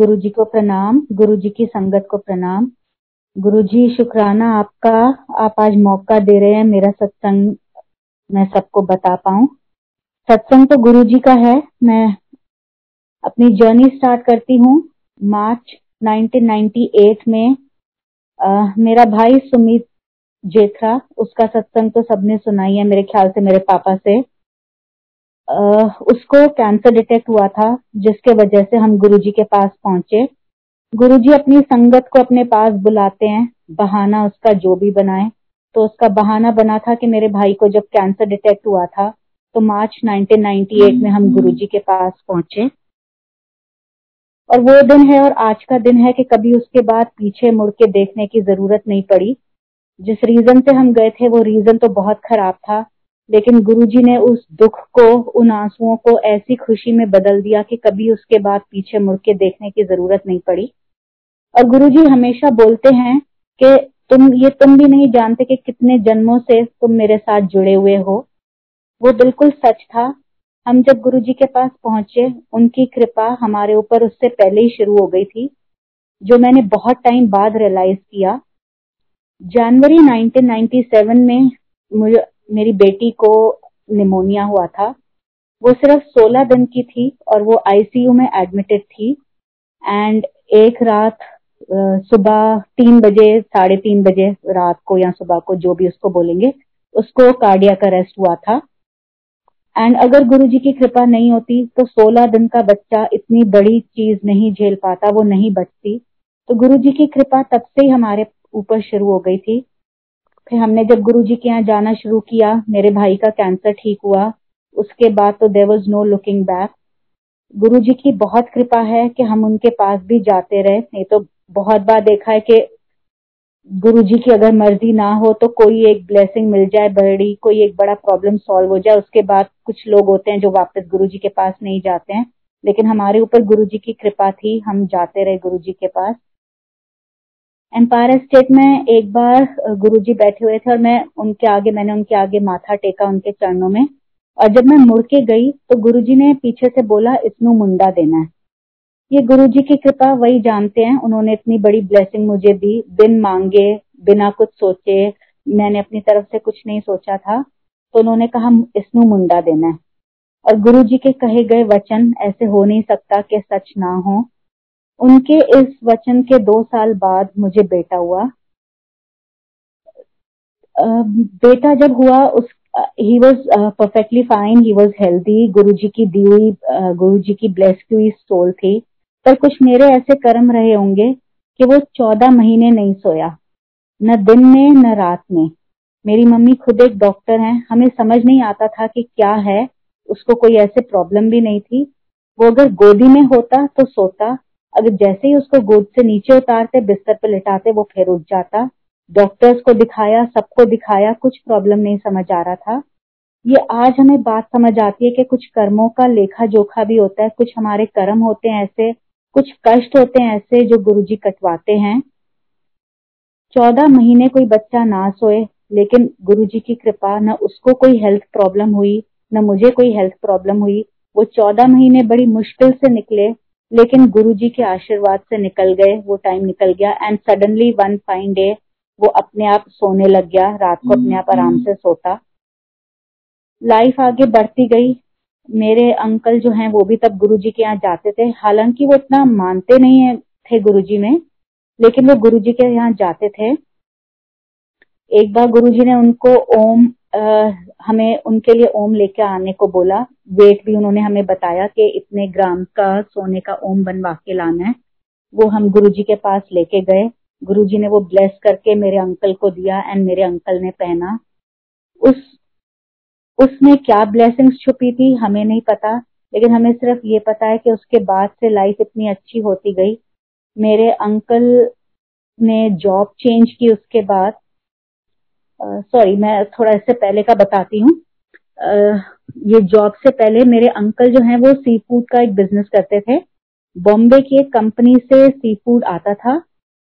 गुरु जी को प्रणाम गुरु जी की संगत को प्रणाम। गुरु जी शुक्राना आपका आप आज मौका दे रहे हैं मेरा सत्संग मैं सबको बता पाऊँ। सत्संग तो गुरु जी का है मैं अपनी जर्नी स्टार्ट करती हूँ। मार्च 1998 में आ, मेरा भाई सुमित जेठरा उसका सत्संग तो सबने सुनाई है मेरे ख्याल से मेरे पापा से। उसको कैंसर डिटेक्ट हुआ था, जिसके वजह से हम गुरुजी के पास पहुँचे। गुरुजी अपनी संगत को अपने पास बुलाते हैं, बहाना उसका जो भी बनाए। तो उसका बहाना बना था कि मेरे भाई को जब कैंसर डिटेक्ट हुआ था तो मार्च 1998 में हम गुरुजी के पास पहुँचे। और वो दिन है और आज का दिन है कि कभी उसके बाद पीछे मुड़ के देखने की ज़रूरत नहीं पड़ी। जिस रीजन से हम गए थे, वो रीजन तो बहुत खराब था। लेकिन गुरुजी ने उस दुख को, उन आंसुओं को ऐसी खुशी में बदल दिया कि कभी उसके बाद पीछे मुड़ के देखने की ज़रूरत नहीं पड़ी। और गुरुजी हमेशा बोलते हैं कि तुम, ये तुम भी नहीं जानते कि कितने जन्मों से तुम मेरे साथ जुड़े हुए हो। वो बिल्कुल सच था। हम जब गुरु जी के पास पहुँचे, उनकी कृपा हमारे ऊपर उससे पहले ही शुरू हो गई थी, जो मैंने बहुत टाइम बाद रियलाइज़ किया। जनवरी 1997 में मुझे मेरी बेटी को निमोनिया हुआ था। वो सिर्फ़ 16 दिन की थी और वो आईसीयू में एडमिटेड थी। एंड एक रात सुबह तीन बजे, साढ़े तीन बजे रात को या सुबह को जो भी उसको बोलेंगे, उसको कार्डिया का अरेस्ट हुआ था। एंड अगर गुरु जी की कृपा नहीं होती तो 16 दिन का बच्चा इतनी बड़ी चीज़ नहीं झेल पाता, वो नहीं बचती। तो गुरु जी की कृपा तब से ही हमारे ऊपर शुरू हो गई थी। फिर हमने जब गुरु जी के यहाँ जाना शुरू किया, मेरे भाई का कैंसर ठीक हुआ, उसके बाद तो there was no looking back Guru ji की बहुत कृपा है कि हम उनके पास भी जाते रहे, नहीं तो बहुत बार देखा है कि गुरु जी की अगर मर्ज़ी ना हो तो कोई एक ब्लेसिंग मिल जाए बड़ी, कोई एक बड़ा प्रॉब्लम सॉल्व हो जाए, उसके बाद कुछ लोग होते हैं जो वापस गुरु जी के पास नहीं जाते हैं। लेकिन हमारे ऊपर गुरु जी की कृपा थी, हम जाते रहे गुरु जी के पास। एम्पायर स्टेट में एक बार गुरु जी बैठे हुए थे और मैं उनके आगे, मैंने उनके आगे माथा टेका उनके चरणों में। और जब मैं मुड़ के गई तो गुरु जी ने पीछे से बोला, इसनु मुंडा देना है। ये गुरु जी की कृपा, वही जानते हैं। उन्होंने इतनी बड़ी ब्लेसिंग मुझे दी। बिन मांगे, बिना कुछ सोचे, मैंने अपनी तरफ़ से कुछ नहीं सोचा था। तो उन्होंने कहा इसनु मुंडा देना है। और गुरु जी के कहे गए वचन ऐसे हो नहीं सकता कि सच ना हो। उनके इस वचन के दो साल बाद मुझे बेटा हुआ। बेटा जब हुआ, as he was perfectly fine he was healthy Guru ji की दी हुई गुरु जी की ब्लेस की हुई सोल थी। पर कुछ मेरे ऐसे कर्म रहे होंगे कि वो चौदह महीने नहीं सोया, न दिन में, न रात में। मेरी मम्मी खुद एक डॉक्टर हैं। हमें समझ नहीं आता था कि क्या है। उसको कोई ऐसे प्रॉब्लम भी नहीं थी। वो अगर गोदी में होता तो सोता अगर जैसे ही उसको गोद से नीचे उतारते, बिस्तर पर लिटाते, वो फिर उठ जाता। डॉक्टर्स को दिखाया, सबको दिखाया, कुछ प्रॉब्लम नहीं समझ आ रहा था। ये आज हमें बात समझ आती है कि कुछ कर्मों का लेखा जोखा भी होता है, कुछ हमारे कर्म होते हैं ऐसे, कुछ कष्ट होते हैं ऐसे जो गुरुजी कटवाते हैं। चौदह महीने कोई बच्चा ना सोए, लेकिन गुरुजी की कृपा, न उसको कोई हेल्थ प्रॉब्लम हुई, न मुझे कोई हेल्थ प्रॉब्लम हुई। वो चौदह महीने बड़ी मुश्किल से निकले लेकिन गुरुजी के आशीर्वाद से निकल गए वो टाइम निकल गया and suddenly one fine day वो अपने आप सोने लग गया रात को अपने आप आराम से सोता। लाइफ आगे बढ़ती गई। मेरे अंकल जो हैं वो भी तब गुरुजी के यहाँ जाते थे। हालाँकि वो इतना मानते नहीं है थे गुरुजी में लेकिन वो गुरुजी के यहाँ जाते थे। एक बार गुरुजी ने उनको ओम आ, हमें उनके लिए ओम लेके आने को बोला। वेट भी उन्होंने हमें बताया कि इतने ग्राम का सोने का ओम बनवा के लाना है। वो हम गुरुजी के पास लेके गए। गुरुजी ने वो ब्लेस करके मेरे अंकल को दिया एंड मेरे अंकल ने पहना। उस उसमें क्या ब्लेसिंग्स छुपी थी हमें नहीं पता लेकिन हमें सिर्फ़ ये पता है कि उसके बाद से लाइफ इतनी अच्छी होती गई। मेरे अंकल ने जॉब चेंज की उसके बाद सॉरी मैं थोड़ा इससे पहले का बताती हूँ। ये जॉब से पहले मेरे अंकल जो हैं, वो सी फ़ूड का एक बिज़नेस करते थे। बॉम्बे की एक कंपनी से सी फ़ूड आता था।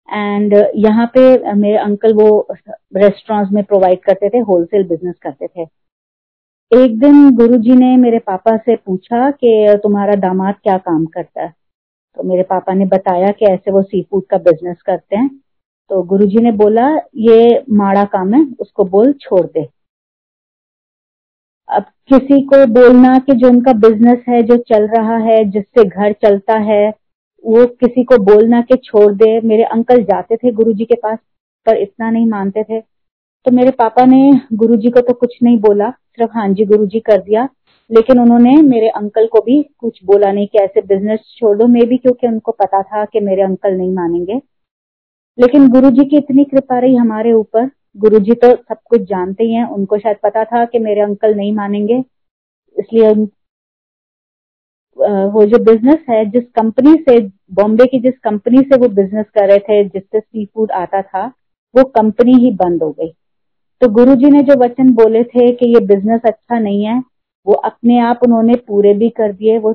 एंड यहाँ पे मेरे अंकल वो रेस्टोरेंट्स में प्रोवाइड करते थे होलसेल बिज़नेस करते थे। एक दिन गुरुजी ने मेरे पापा से पूछा कि, तुम्हारा दामाद क्या काम करता है? तो मेरे पापा ने बताया कि ऐसे वो सी फ़ूड का बिज़नेस करते हैं। तो गुरुजी ने बोला, ये माड़ा काम है, उसको बोल छोड़ दे। अब किसी को बोलना कि जो उनका बिज़नेस है, जो चल रहा है, जिससे घर चलता है, वो किसी को बोलना कि छोड़ दे। मेरे अंकल जाते थे गुरुजी के पास, पर इतना नहीं मानते थे। तो मेरे पापा ने गुरुजी को तो कुछ नहीं बोला, सिर्फ़ हाँ जी गुरुजी कर दिया। लेकिन उन्होंने मेरे अंकल को भी कुछ बोला नहीं कि ऐसे बिज़नेस छोड़ दो। मे भी क्योंकि उनको पता था कि मेरे अंकल नहीं मानेंगे। लेकिन गुरुजी की इतनी कृपा रही हमारे ऊपर। गुरुजी तो सब कुछ जानते ही हैं। उनको शायद पता था कि मेरे अंकल नहीं मानेंगे। इसलिए वो जो बिज़नेस है, जिस कंपनी से बॉम्बे की जिस कंपनी से वो बिज़नेस कर रहे थे, जिससे सी फ़ूड आता था, वो कंपनी ही बंद हो गई। तो गुरुजी ने जो वचन बोले थे कि ये बिज़नेस अच्छा नहीं है, वो अपने आप उन्होंने पूरे भी कर दिए। वो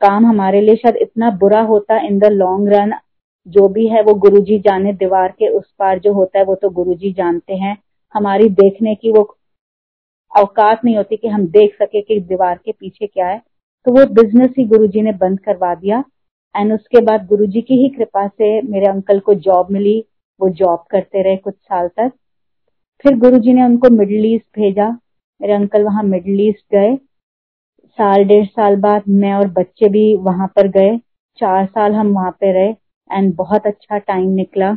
काम हमारे लिए शायद इतना बुरा होता इन द लॉन्ग रन जो भी है, वो गुरुजी जाने दीवार के उस पार जो होता है, वो तो गुरुजी जानते हैं। हमारी देखने की वो औकात नहीं होती कि हम देख सके कि दीवार के पीछे क्या है। तो वो बिज़नेस ही गुरुजी ने बंद करवा दिया। एंड उसके बाद गुरुजी की ही कृपा से मेरे अंकल को जॉब मिली। वो जॉब करते रहे कुछ साल तक। फिर गुरुजी ने उनको मिडल ईस्ट भेजा। मेरे अंकल वहाँ मिडल ईस्ट गए। साल, डेढ़ साल बाद मैं और बच्चे भी वहाँ पर गए। चार साल हम वहाँ पे रहे। एंड बहुत अच्छा टाइम निकला।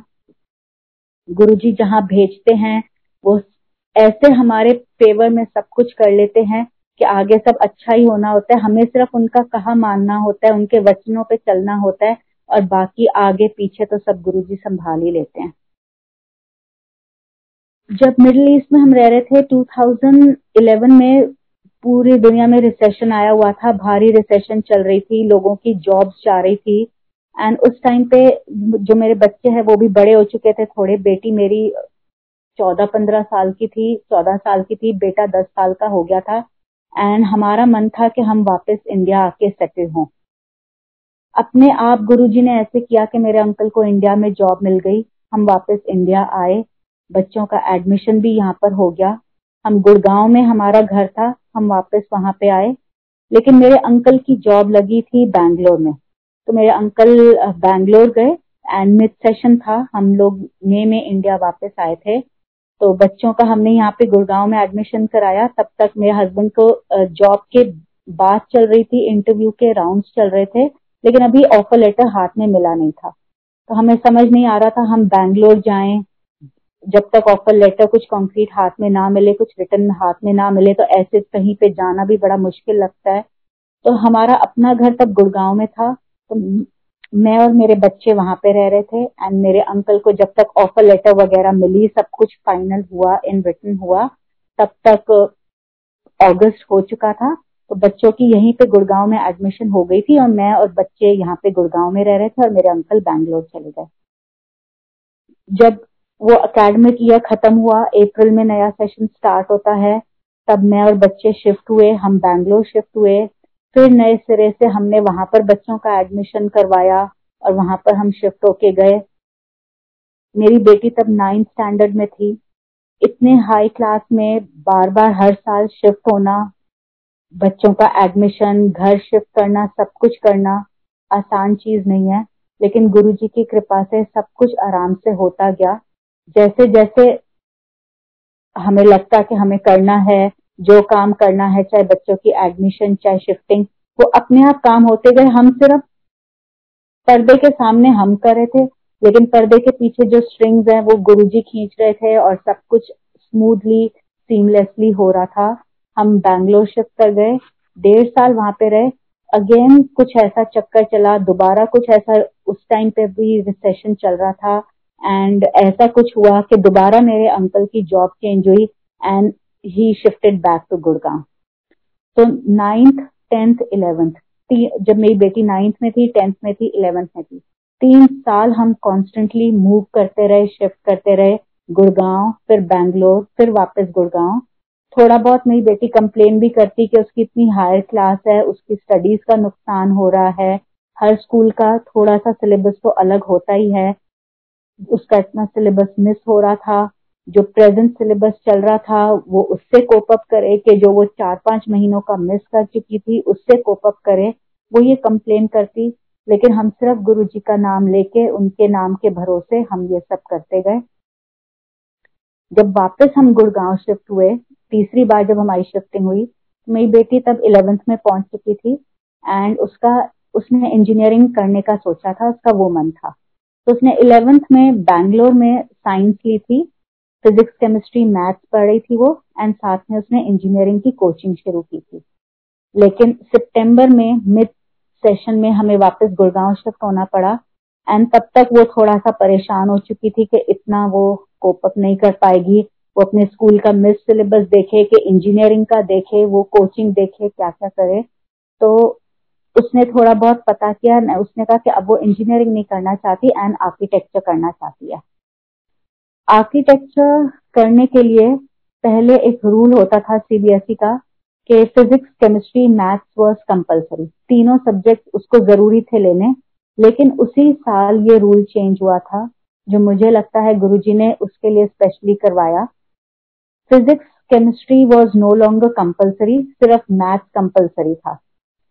गुरुजी जहाँ भेजते हैं, वो ऐसे हमारे फेवर में सब कुछ कर लेते हैं कि आगे सब अच्छा ही होना होता है। हमें सिर्फ़ उनका कहा मानना होता है, उनके वचनों पे चलना होता है और बाकी आगे पीछे तो सब गुरु जी संभाल ही लेते हैं। जब मिडिल ईस्ट में हम रह रहे थे 2011 में पूरी दुनिया में रिसेशन आया हुआ था, भारी रिसेशन चल रही थी, लोगों की जॉब्स जा रही थी। एंड उस टाइम पे जो मेरे बच्चे हैं, वो भी बड़े हो चुके थे थोड़े। बेटी मेरी चौदह पंद्रह साल की थी, चौदह साल की थी, बेटा दस साल का हो गया था। एंड हमारा मन था कि हम वापस इंडिया आके सेटल हों। अपने आप गुरुजी ने ऐसे किया कि मेरे अंकल को इंडिया में जॉब मिल गई। हम वापस इंडिया आए। बच्चों का एडमिशन भी यहाँ पर हो गया। हम गुड़गांव में हमारा घर था। हम वापस वहाँ पे आए। लेकिन मेरे अंकल की जॉब लगी थी बैंगलोर में। तो मेरे अंकल बैंगलोर गए एंड मिड सेशन था। हम लोग मई में इंडिया वापस आए थे। तो बच्चों का हमने यहाँ पे गुड़गांव में एडमिशन कराया। तब तक मेरे हस्बैंड को जॉब के बात चल रही थी इंटरव्यू के राउंड्स चल रहे थे, लेकिन अभी ऑफ़र लेटर हाथ में मिला नहीं था। तो हमें समझ नहीं आ रहा था हम बैंगलोर जाएँ। जब तक ऑफ़र लेटर कुछ कंक्रीट हाथ में ना मिले, कुछ रिटर्न हाथ में ना मिले तो ऐसे कहीं पे जाना भी बड़ा मुश्किल लगता है। तो हमारा अपना घर तब गुड़गांव में था। तो मैं और मेरे बच्चे वहाँ पे रह रहे थे एंड मेरे अंकल को जब तक ऑफ़र लेटर वगैरह मिली, सब कुछ फाइनल हुआ इन रिटर्न हुआ, तब तक अगस्त हो चुका था। तो बच्चों की यहीं पे गुड़गांव में एडमिशन हो गई थी और मैं और बच्चे यहाँ पे गुड़गांव में रह रहे थे और मेरे अंकल बैंगलोर चले गए। जब वो अकेडमिक ईयर खत्म हुआ अप्रैल में नया सेशन स्टार्ट होता है, तब मैं और बच्चे शिफ्ट हुए, हम बैंगलोर शिफ्ट हुए फिर नए सिरे से हमने वहाँ पर बच्चों का एडमिशन करवाया और वहाँ पर हम शिफ्ट होके गए। मेरी बेटी तब नाइन्थ स्टैंडर्ड में थी। इतने हाई क्लास में बार बार हर साल शिफ्ट होना, बच्चों का एडमिशन घर शिफ्ट करना, सब कुछ करना आसान चीज़ नहीं है, लेकिन गुरुजी की कृपा से सब कुछ आराम से होता गया। जैसे जैसे हमें लगता कि हमें करना है जो काम करना है, चाहे बच्चों की एडमिशन चाहे शिफ्टिंग वो अपने आप काम होते गए। हम सिर्फ़ पर्दे के सामने हम कर रहे थे, लेकिन पर्दे के पीछे जो स्ट्रिंग्स हैं, वो गुरुजी खींच रहे थे और सब कुछ स्मूथली सीमलेसली हो रहा था। हम बैंगलोर शिफ्ट कर गए, डेढ़ साल वहाँ पे रहे। अगेन कुछ ऐसा चक्कर चला, दोबारा कुछ ऐसा, उस टाइम पे भी रिसेशन चल रहा था। एंड ऐसा कुछ हुआ कि दोबारा मेरे अंकल की जॉब चेंज हुई। And he shifted back to Gurgaon तो नाइन्थ टेंथ इलेवेंथ जब मेरी बेटी नाइन्थ में थी टेंथ में थी इलेवेंथ में थी. तीन साल हम कॉन्स्टेंटली मूव करते रहे शिफ्ट करते रहे गुड़गांव फिर बैंगलोर फिर वापस गुड़गांव थोड़ा बहुत मेरी बेटी कंप्लेन भी करती कि उसकी इतनी हायर क्लास है, उसकी स्टडीज़ का नुकसान हो रहा है. हर स्कूल का थोड़ा सा सिलेबस तो अलग होता ही है. उसका इतना सिलेबस मिस हो रहा था. जो प्रेजेंट सिलेबस चल रहा था, वो उससे कोप अप करे कि जो वो चार पाँच महीनों का मिस कर चुकी थी, उससे कोप अप करे। वो ये कंप्लेन करती, लेकिन हम सिर्फ़ गुरु जी का नाम लेके, उनके नाम के भरोसे हम ये सब करते गए। जब वापस हम गुड़गांव शिफ्ट हुए, तीसरी बार जब हमारी शिफ्टिंग हुई मेरी बेटी तब इलेवेंथ में पहुँच चुकी थी एंड उसका, उसने इंजीनियरिंग करने का सोचा था, उसका वो मन था। तो उसने इलेवेंथ में बैंगलोर में साइंस ली थी फिजिक्स केमिस्ट्री मैथ्स पढ़ रही थी वो एंड साथ में उसने इंजीनियरिंग की कोचिंग शुरू की थी। लेकिन सितंबर में मिड सेशन में हमें वापस गुड़गांव शिफ्ट होना पड़ा एंड तब तक वो थोड़ा सा परेशान हो चुकी थी कि इतना वो कोप अप नहीं कर पाएगी। वो अपने स्कूल का मिस सिलेबस देखे, कि इंजीनियरिंग का देखे, वो कोचिंग देखे क्या क्या करे। तो उसने थोड़ा बहुत पता किया उसने कहा कि अब वो इंजीनियरिंग नहीं करना चाहती एंड आर्किटेक्चर करना चाहती है। आर्किटेक्चर करने के लिए पहले एक रूल होता था सीबीएसई का कि physics chemistry maths were compulsory तीनों सब्जेक्ट उसको ज़रूरी थे लेने, लेकिन उसी साल ये रूल चेंज हुआ था, जो मुझे लगता है गुरुजी ने उसके लिए स्पेशली करवाया। Physics chemistry was no longer compulsory सिर्फ़ मैथ्स कंपलसरी था।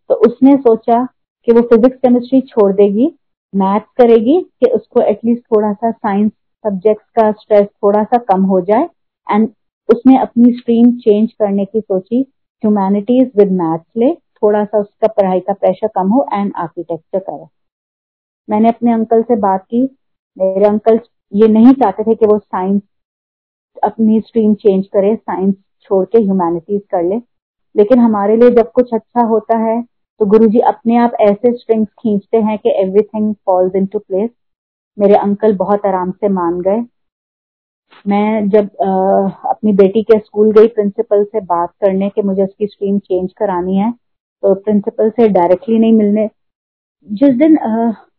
तो उसने सोचा कि वो फिजिक्स केमिस्ट्री छोड़ देगी मैथ्स करेगी कि उसको एटलीस्ट थोड़ा सा साइंस सब्जेक्ट्स का स्ट्रेस थोड़ा सा कम हो जाए एंड उसने अपनी स्ट्रीम चेंज करने की सोची ह्यूमैनिटीज विद मैथ्स ले थोड़ा सा उसका पढ़ाई का प्रेशर कम हो एंड आर्किटेक्चर करे। मैंने अपने अंकल से बात की, मेरे अंकल ये नहीं चाहते थे कि वो साइंस अपनी स्ट्रीम चेंज करे साइंस छोड़ के ह्यूमैनिटीज कर ले। लेकिन हमारे लिए जब कुछ अच्छा होता है तो गुरुजी अपने आप ऐसे स्ट्रिंग्स खींचते हैं कि एवरीथिंग फॉल्स इनटू प्लेस मेरे अंकल बहुत आराम से मान गए। मैं जब आ, अपनी बेटी के स्कूल गई प्रिंसिपल से बात करने के मुझे उसकी स्ट्रीम चेंज करानी है तो प्रिंसिपल से डायरेक्टली नहीं मिलने। जिस दिन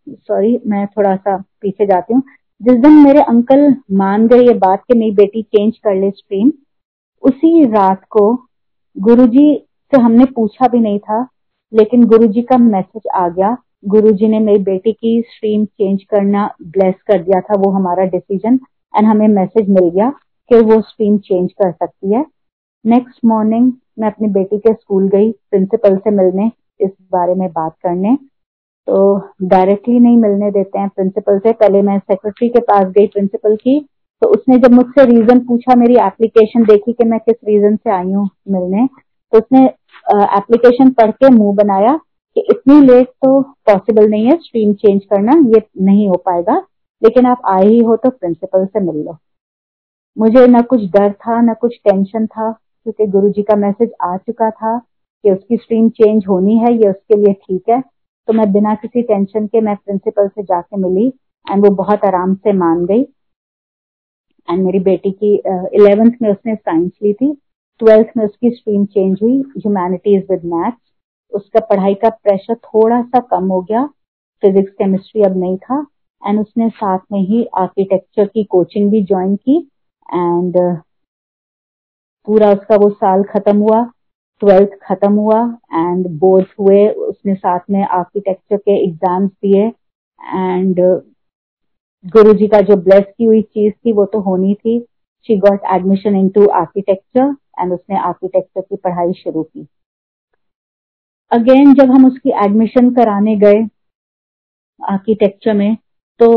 सॉरी मैं थोड़ा सा पीछे जाती हूँ। जिस दिन मेरे अंकल मान गए ये बात कि मेरी बेटी चेंज कर ले स्ट्रीम उसी रात को गुरुजी से हमने पूछा भी नहीं था लेकिन गुरुजी का मैसेज आ गया गुरुजी ने मेरी बेटी की स्ट्रीम चेंज करना ब्लेस कर दिया था, वो हमारा डिसीज़न एंड हमें मैसेज मिल गया कि वो स्ट्रीम चेंज कर सकती है। नेक्स्ट मॉर्निंग मैं अपनी बेटी के स्कूल गई प्रिंसिपल से मिलने, इस बारे में बात करने। तो डायरेक्टली नहीं मिलने देते हैं प्रिंसिपल से, पहले मैं सेक्रेटरी के पास गई प्रिंसिपल की तो उसने जब मुझसे रीजन पूछा, मेरी एप्लीकेशन देखी कि मैं किस रीजन से आई हूँ मिलने तो उसने एप्लीकेशन पढ़ के मुँह बनाया कि इतनी लेट तो पॉसिबल नहीं है स्ट्रीम चेंज करना ये नहीं हो पाएगा। लेकिन आप आए ही हो तो प्रिंसिपल से मिल लो। मुझे न कुछ डर था न कुछ टेंशन था क्योंकि गुरु जी का मैसेज आ चुका था कि उसकी स्ट्रीम चेंज होनी है ये उसके लिए ठीक है। तो मैं बिना किसी टेंशन के मैं प्रिंसिपल से जाके मिली एंड वो बहुत आराम से मान गई। एंड मेरी बेटी की इलेवेंथ uh, में उसने साइंस ली थी ट्वेल्थ में उसकी स्ट्रीम चेंज हुई ह्यूमैनिटीज विद मैथ्स उसका पढ़ाई का प्रेशर थोड़ा सा कम हो गया। फिजिक्स केमिस्ट्री अब नहीं था। एंड उसने साथ में ही आर्किटेक्चर की कोचिंग भी ज्वाइन की। एंड uh, पूरा उसका वो साल खत्म हुआ। ट्वेल्थ खत्म हुआ। एंड बोर्ड हुए। उसने साथ में आर्किटेक्चर के एग्ज़ाम्स दिए। एंड गुरु जी का जो ब्लेस की हुई चीज़ थी वो तो होनी थी। She got admission into architecture and उसने आर्किटेक्चर की पढ़ाई शुरू की। अगेन जब हम उसकी एडमिशन कराने गए आर्किटेक्चर में तो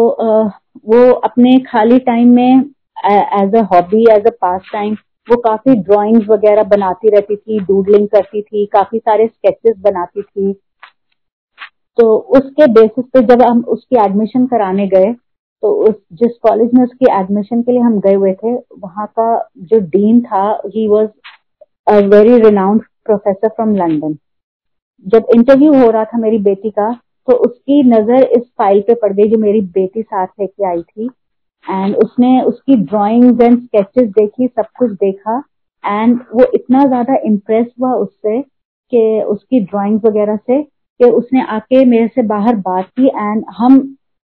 वो अपने खाली टाइम में as a hobby as a pastime वो काफ़ी ड्राइंग्स वगैरह बनाती रहती थी डूडलिंग करती थी, काफ़ी सारे स्केचेस बनाती थी। तो उसके बेसिस पे जब हम उसकी एडमिशन कराने गए तो उस, जिस कॉलेज में उसकी एडमिशन के लिए हम गए हुए थे, वहाँ का जो डीन था he was a very renowned professor from London जब इंटरव्यू हो रहा था मेरी बेटी का तो उसकी नज़र इस फ़ाइल पे पड़ गई जो मेरी बेटी साथ लेके आई थी। एंड उसने उसकी ड्राइंग्स एंड स्केचेस देखी, सब कुछ देखा। एंड वो इतना ज़्यादा इम्प्रेस हुआ उससे कि उसकी ड्राइंग्स वगैरह से कि उसने आके मेरे से बाहर बात की। एंड हम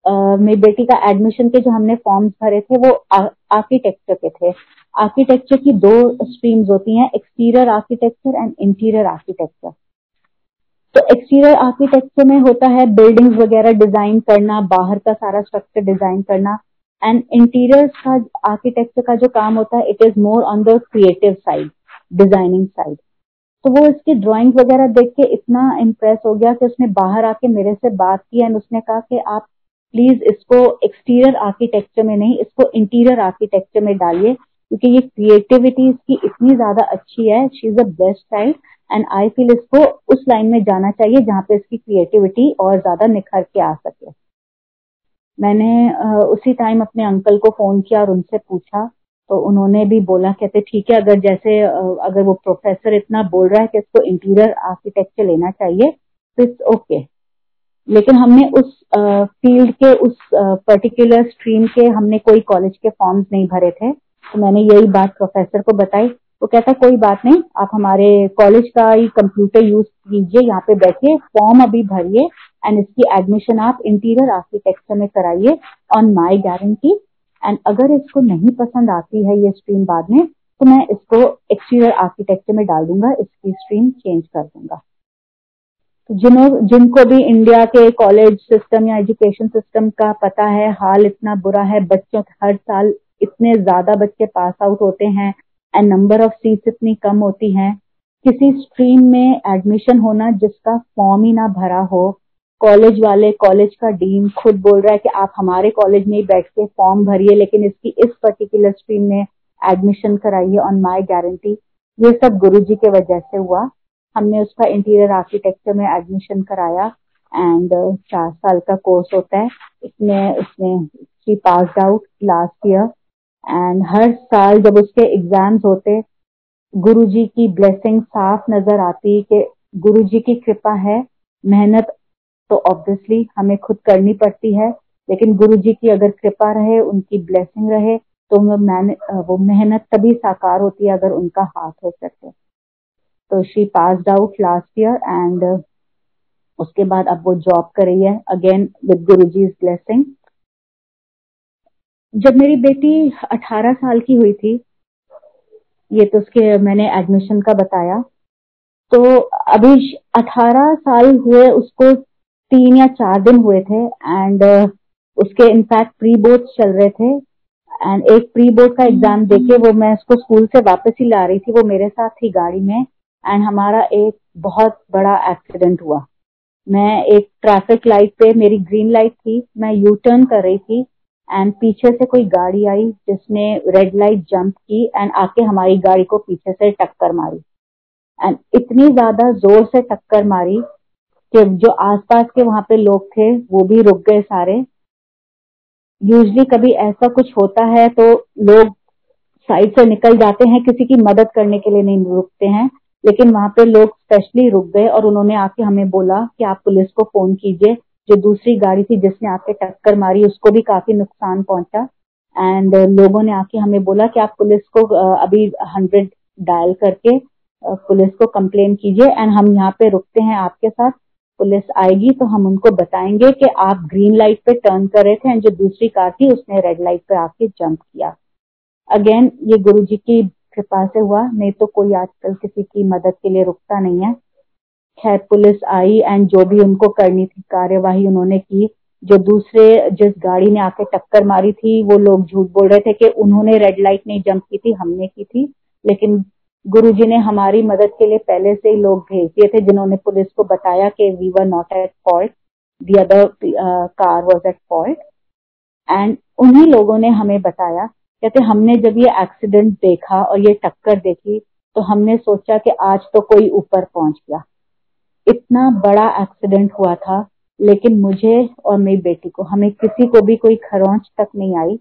मेरी बेटी का एडमिशन के जो हमने फॉर्म्स भरे थे, वो आर्किटेक्चर के थे। आर्किटेक्चर की दो स्ट्रीम्स होती हैं exterior architecture and interior architecture तो एक्सटीरियर आर्किटेक्चर में होता है बिल्डिंग्स वगैरह डिज़ाइन करना, बाहर का सारा स्ट्रक्चर डिज़ाइन करना एंड इंटीरियर का आर्किटेक्चर का जो काम होता है it is more on the creative side designing side तो वो इसकी ड्राइंग वगैरह देख के इतना इम्प्रेस हो गया कि उसने बाहर आके मेरे से बात की एंड उसने कहा कि आप प्लीज़ इसको एक्सटीरियर आर्किटेक्चर में नहीं, इसको इंटीरियर आर्किटेक्चर में डालिए। क्योंकि ये क्रिएटिविटी इसकी इतनी ज़्यादा अच्छी है she is a best child and I feel इसको उस लाइन में जाना चाहिए जहाँ पे इसकी क्रिएटिविटी और ज़्यादा निखर के आ सके। मैंने उसी टाइम अपने अंकल को फ़ोन किया और उनसे पूछा तो उन्होंने भी बोला, कहते, ठीक है, अगर जैसे अगर वो प्रोफेसर इतना बोल रहा है कि इसको इंटीरियर आर्किटेक्चर लेना चाहिए तो इट्स ओके लेकिन हमने उस फ़ील्ड के उस पर्टिकुलर स्ट्रीम के हमने कोई कॉलेज के फॉर्म्स नहीं भरे थे। तो मैंने यही बात प्रोफेसर को बताई। वो कहता, कोई बात नहीं, आप हमारे कॉलेज का ही कंप्यूटर यूज़ कीजिए, यहाँ पे बैठिए फॉर्म अभी भरिए एंड इसकी एडमिशन आप इंटीरियर आर्किटेक्चर में कराइए ऑन माई गारंटी एंड अगर इसको नहीं पसंद आती है ये स्ट्रीम बाद में तो मैं इसको एक्सटीरियर आर्किटेक्चर में डाल दूँगा, इसकी स्ट्रीम चेंज कर दूँगा. तो जिन्हों, जिनको भी इंडिया के कॉलेज सिस्टम या एजुकेशन सिस्टम का पता है, हाल इतना बुरा है, बच्चों हर साल इतने ज़्यादा बच्चे पास आउट होते हैं एंड नंबर ऑफ़ सीट्स इतनी कम होती हैं किसी स्ट्रीम में एडमिशन होना जिसका फॉर्म ही ना भरा हो कॉलेज वाले कॉलेज का डीन खुद बोल रहा है कि आप हमारे कॉलेज में ही बैठ के फॉर्म भरिए लेकिन इसकी इस पर्टिकुलर स्ट्रीम में एडमिशन कराइए ऑन माय गारंटी ये सब गुरुजी के वजह से हुआ। हमने उसका इंटीरियर आर्किटेक्चर में एडमिशन कराया एंड uh, चार साल का कोर्स होता है। इसमें उसने pass out last year and हर साल जब उसके एग्ज़ाम्स होते, गुरुजी की ब्लेसिंग साफ़ नज़र आती कि गुरुजी की कृपा है, मेहनत तो ऑब्वियसली हमें खुद करनी पड़ती है, लेकिन गुरु जी की अगर कृपा रहे, उनकी ब्लेसिंग रहे तो वो मेहनत तभी साकार होती है अगर उनका हाथ हो सके। तो she pass out last year and उसके बाद अब वो जॉब कर रही है again with Guru ji blessing जब मेरी बेटी 18 साल की हुई थी ये तो उसके मैंने एडमिशन का बताया तो अभी 18 साल हुए उसको तीन या चार दिन हुए थे एंड uh, उसके इनफैक्ट प्री बोर्ड चल रहे थे एंड एक प्री बोर्ड का एग्ज़ाम देके वो मैं उसको स्कूल से वापस ही ला रही थी वो मेरे साथ थी गाड़ी में एंड हमारा एक बहुत बड़ा एक्सीडेंट हुआ। मैं एक ट्रैफ़िक लाइट पे मेरी ग्रीन लाइट थी मैं यू टर्न कर रही थी एंड पीछे से कोई गाड़ी आई जिसने रेड लाइट जंप की एंड आके हमारी गाड़ी को पीछे से टक्कर मारी। एंड इतनी ज़्यादा ज़ोर से टक्कर मारी कि जो आसपास के वहाँ पे लोग थे, वो भी रुक गए सारे। यूजली कभी ऐसा कुछ होता है तो लोग साइड से निकल जाते हैं, किसी की मदद करने के लिए नहीं रुकते हैं। लेकिन वहाँ पे लोग स्पेशली रुक गए और उन्होंने आके हमें बोला कि आप पुलिस को फ़ोन कीजिए। जो दूसरी गाड़ी थी जिसने आके टक्कर मारी, उसको भी काफ़ी नुकसान पहुँचा। एंड लोगों ने आके हमें बोला कि आप पुलिस को अभी हंड्रेड डायल करके पुलिस को कंप्लेन कीजिए एंड हम यहाँ पे रुकते हैं आपके साथ। पुलिस आएगी तो हम उनको बताएँगे कि आप ग्रीन लाइट पे टर्न कर रहे थे एंड जो दूसरी कार थी उसने रेड लाइट पे आके जंप किया। अगेन ये गुरु जी की कृपा से हुआ, नहीं तो कोई आजकल किसी की मदद के लिए रुकता नहीं है। खैर पुलिस आई एंड जो भी उनको करनी थी कार्यवाही उन्होंने की। जो दूसरे, जिस गाड़ी ने आके टक्कर मारी थी, वो लोग झूठ बोल रहे थे कि उन्होंने रेड लाइट नहीं जंप की थी, हमने की थी। लेकिन गुरुजी ने हमारी मदद के लिए पहले से ही लोग भेज दिए थे, जिन्होंने पुलिस को बताया कि we were not at fault the other car was at fault and उन्हीं लोगों ने हमें बताया, कहते हमने जब ये एक्सीडेंट देखा और ये टक्कर देखी तो हमने सोचा कि आज तो कोई ऊपर पहुँच गया। इतना बड़ा एक्सीडेंट हुआ था, लेकिन मुझे और मेरी बेटी को, हमें किसी को भी कोई खरोंच तक नहीं आई।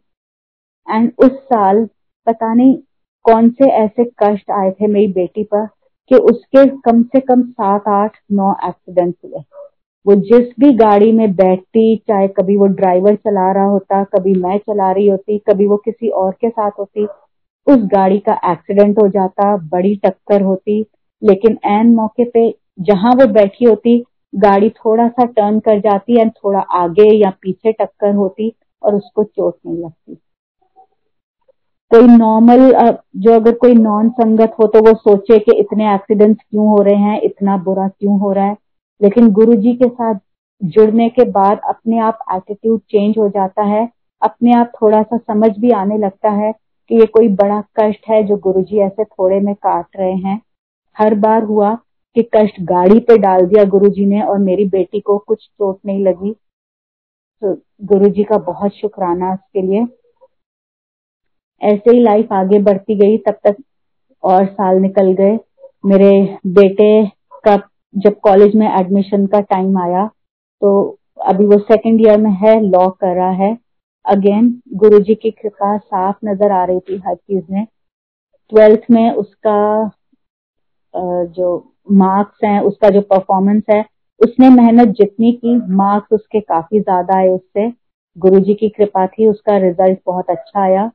एंड उस साल पता नहीं कौन से ऐसे कष्ट आए थे मेरी बेटी पर कि उसके कम से कम सात, आठ, नौ एक्सीडेंट हुए। वो जिस भी गाड़ी में बैठती, चाहे कभी वो ड्राइवर चला रहा होता, कभी मैं चला रही होती, कभी वो किसी और के साथ होती, उस गाड़ी का एक्सीडेंट हो जाता, बड़ी टक्कर होती, लेकिन एन मौके पे जहाँ वो बैठी होती, गाड़ी थोड़ा सा टर्न कर जाती एंड थोड़ा आगे या पीछे टक्कर होती और उसको चोट नहीं लगती। कोई नॉर्मल जो अगर कोई नॉन संगत हो तो वो सोचे कि इतने एक्सीडेंट्स क्यों हो रहे हैं, इतना बुरा क्यों हो रहा है। लेकिन गुरु जी के साथ जुड़ने के बाद अपने आप एटीट्यूड चेंज हो जाता है। अपने आप थोड़ा सा समझ भी आने लगता है कि ये कोई बड़ा कष्ट है जो गुरु जी ऐसे थोड़े में काट रहे हैं। हर बार हुआ की कष्ट गाड़ी पे डाल दिया गुरुजी ने और मेरी बेटी को कुछ चोट नहीं लगी। तो गुरु जी का बहुत शुक्राना उसके लिए। ऐसे ही लाइफ आगे बढ़ती गई, तब तक और साल निकल गए। मेरे बेटे का जब कॉलेज में एडमिशन का टाइम आया तो अभी वो सेकंड ईयर में है लॉ कर रहा है। अगेन गुरुजी की कृपा साफ़ नज़र आ रही थी हर चीज़ में। ट्वेल्थ में उसका जो मार्क्स हैं, उसका जो परफॉर्मेंस है, उसने मेहनत जितनी की मार्क्स उसके काफ़ी ज़्यादा आए उससे। गुरुजी की कृपा थी, उसका रिज़ल्ट बहुत अच्छा आया।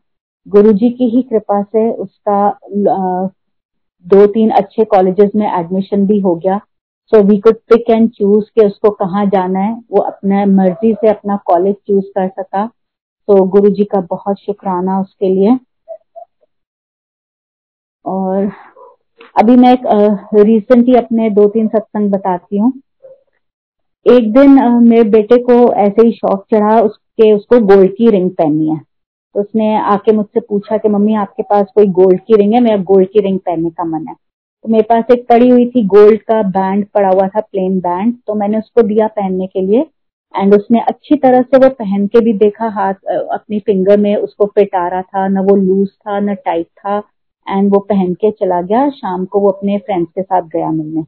गुरुजी की ही कृपा से उसका दो तीन अच्छे कॉलेजेस में एडमिशन भी हो गया। So we could pick and choose के उसको कहाँ जाना है। वो अपने मर्ज़ी से अपना कॉलेज चूज़ कर सका। तो गुरु जी का बहुत शुक्राना उसके लिए। और अभी मैं एक रिसेंटली अपने दो तीन सत्संग बताती हूँ। एक दिन मेरे बेटे को ऐसे ही शौक चढ़ा, उसके, उसको गोल्ड की रिंग पहननी है। तो उसने आके मुझसे पूछा कि, मम्मी, आपके पास कोई गोल्ड की रिंग है? मेरा गोल्ड की रिंग पहनने का मन है। तो मेरे पास एक पड़ी हुई थी गोल्ड का बैंड पड़ा हुआ था प्लेन बैंड तो मैंने उसको दिया पहनने के लिए एंड उसने अच्छी तरह से वो पहन के भी देखा, हाथ अपनी फिंगर में उसको फिट रहा था, न वो लूज था, न टाइट था। एंड वो पहन के चला गया शाम को वो अपने फ्रेंड्स के साथ गया मिलने।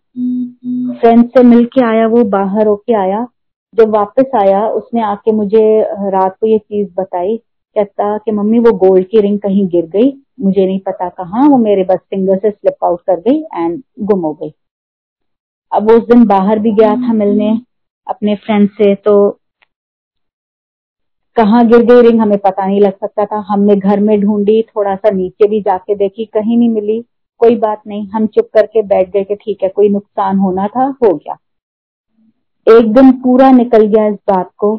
फ्रेंड्स से मिल के आया वो बाहर होके आया। जब वापस आया उसने आके मुझे रात को ये चीज़ बताई। कहता कि मम्मी वो गोल्ड की रिंग कहीं गिर गई। मुझे नहीं पता कहाँ। वो मेरे बस फिंगर से स्लिप आउट कर गई एंड गुम हो गई। अब वो उस दिन बाहर भी गया था मिलने अपने फ्रेंड से तो कहाँ गिर गई रिंग हमें पता नहीं लग सकता था। हमने घर में ढूंढी थोड़ा सा नीचे भी जाके देखी कहीं नहीं मिली। कोई बात नहीं हम चुप करके बैठ गए कि ठीक है कोई नुकसान होना था हो गया। एक दिन पूरा निकल गया इस बात को।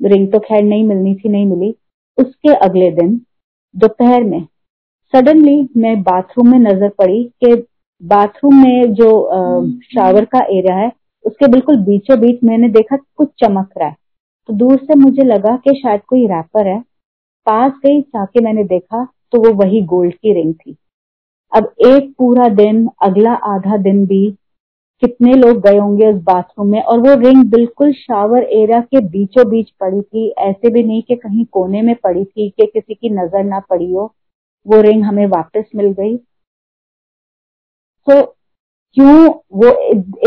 रिंग तो खैर नहीं मिलनी थी नहीं मिली। उसके अगले दिन दोपहर में सडनली मैं बाथरूम में नज़र पड़ी कि बाथरूम में जो शावर का एरिया है उसके बिल्कुल बीचों बीच मैंने देखा कुछ चमक रहा है। तो दूर से मुझे लगा कि शायद कोई रैपर है। पास गई, जाके मैंने देखा तो वो वही गोल्ड की रिंग थी। अब एक पूरा दिन, अगला आधा दिन भी, कितने लोग गए होंगे उस बाथरूम में? और वो रिंग बिल्कुल शावर एरिया के बीचों बीच पड़ी थी। ऐसे भी नहीं कि कहीं कोने में पड़ी थी कि किसी की नज़र ना पड़ी हो। वो रिंग हमें वापस मिल गई। तो क्यों वो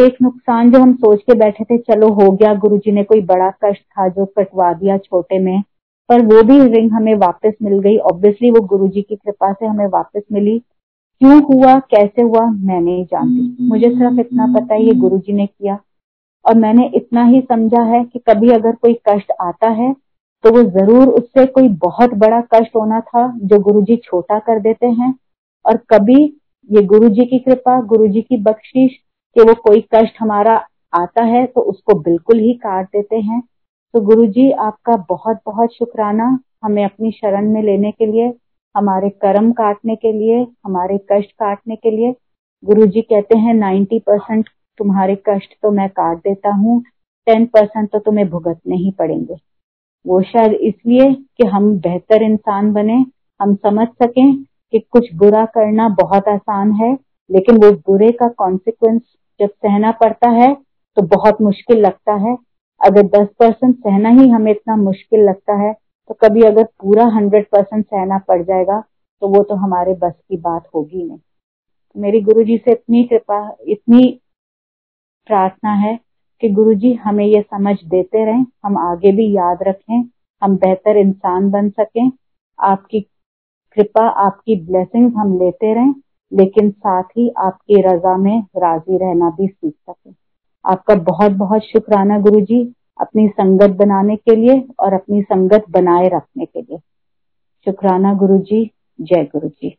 एक नुकसान जो हम सोच के बैठे थे चलो हो गया गुरुजी ने कोई बड़ा कष्ट था जो कटवा दिया छोटे में पर वो भी रिंग हमें वापस मिल गई। ऑब्वियसली वो गुरुजी की कृपा से हमें वापस मिली। क्यों हुआ कैसे हुआ मैं नहीं जानती। मुझे सिर्फ़ इतना पता है ये गुरुजी ने किया। और मैंने इतना ही समझा है कि कभी अगर कोई कष्ट आता है तो वो ज़रूर उससे कोई बहुत बड़ा कष्ट होना था जो गुरुजी छोटा कर देते हैं। और कभी ये गुरु जी की कृपा गुरु जी की बख्शिश कि वो कोई कष्ट हमारा आता है तो उसको बिल्कुल ही काट देते हैं। तो गुरु जी आपका बहुत बहुत शुक्राना हमें अपनी शरण में लेने के लिए, हमारे कर्म काटने के लिए, हमारे कष्ट काटने के लिए। गुरु जी कहते हैं नाइन्टी परसेंट तुम्हारे कष्ट तो मैं काट देता हूँ, टेन परसेंट तो तुम्हें भुगतने ही पड़ेंगे। वो शायद इसलिए कि हम बेहतर इंसान बने, हम समझ सकें कि कुछ बुरा करना बहुत आसान है, लेकिन वो बुरे का कॉन्सिक्वेंस जब सहना पड़ता है तो बहुत मुश्किल लगता है। अगर दस परसेंट सहना ही हमें इतना मुश्किल लगता है तो कभी अगर पूरा हंड्रेड परसेंट सहना पड़ जाएगा तो वो तो हमारे बस की बात होगी नहीं। तो मेरी गुरु जी से इतनी कृपा, इतनी प्रार्थना है कि गुरु जी हमें ये समझ देते रहें, हम आगे भी याद रखें, हम बेहतर इंसान बन सकें, आपकी कृपा आपकी ब्लेसिंग हम लेते रहें, लेकिन साथ ही आपकी रजा में राज़ी रहना भी सीख सके। आपका बहुत बहुत शुक्राना गुरु जी अपनी संगत बनाने के लिए और अपनी संगत बनाए रखने के लिए। शुक्राना गुरु जी जय गुरु जी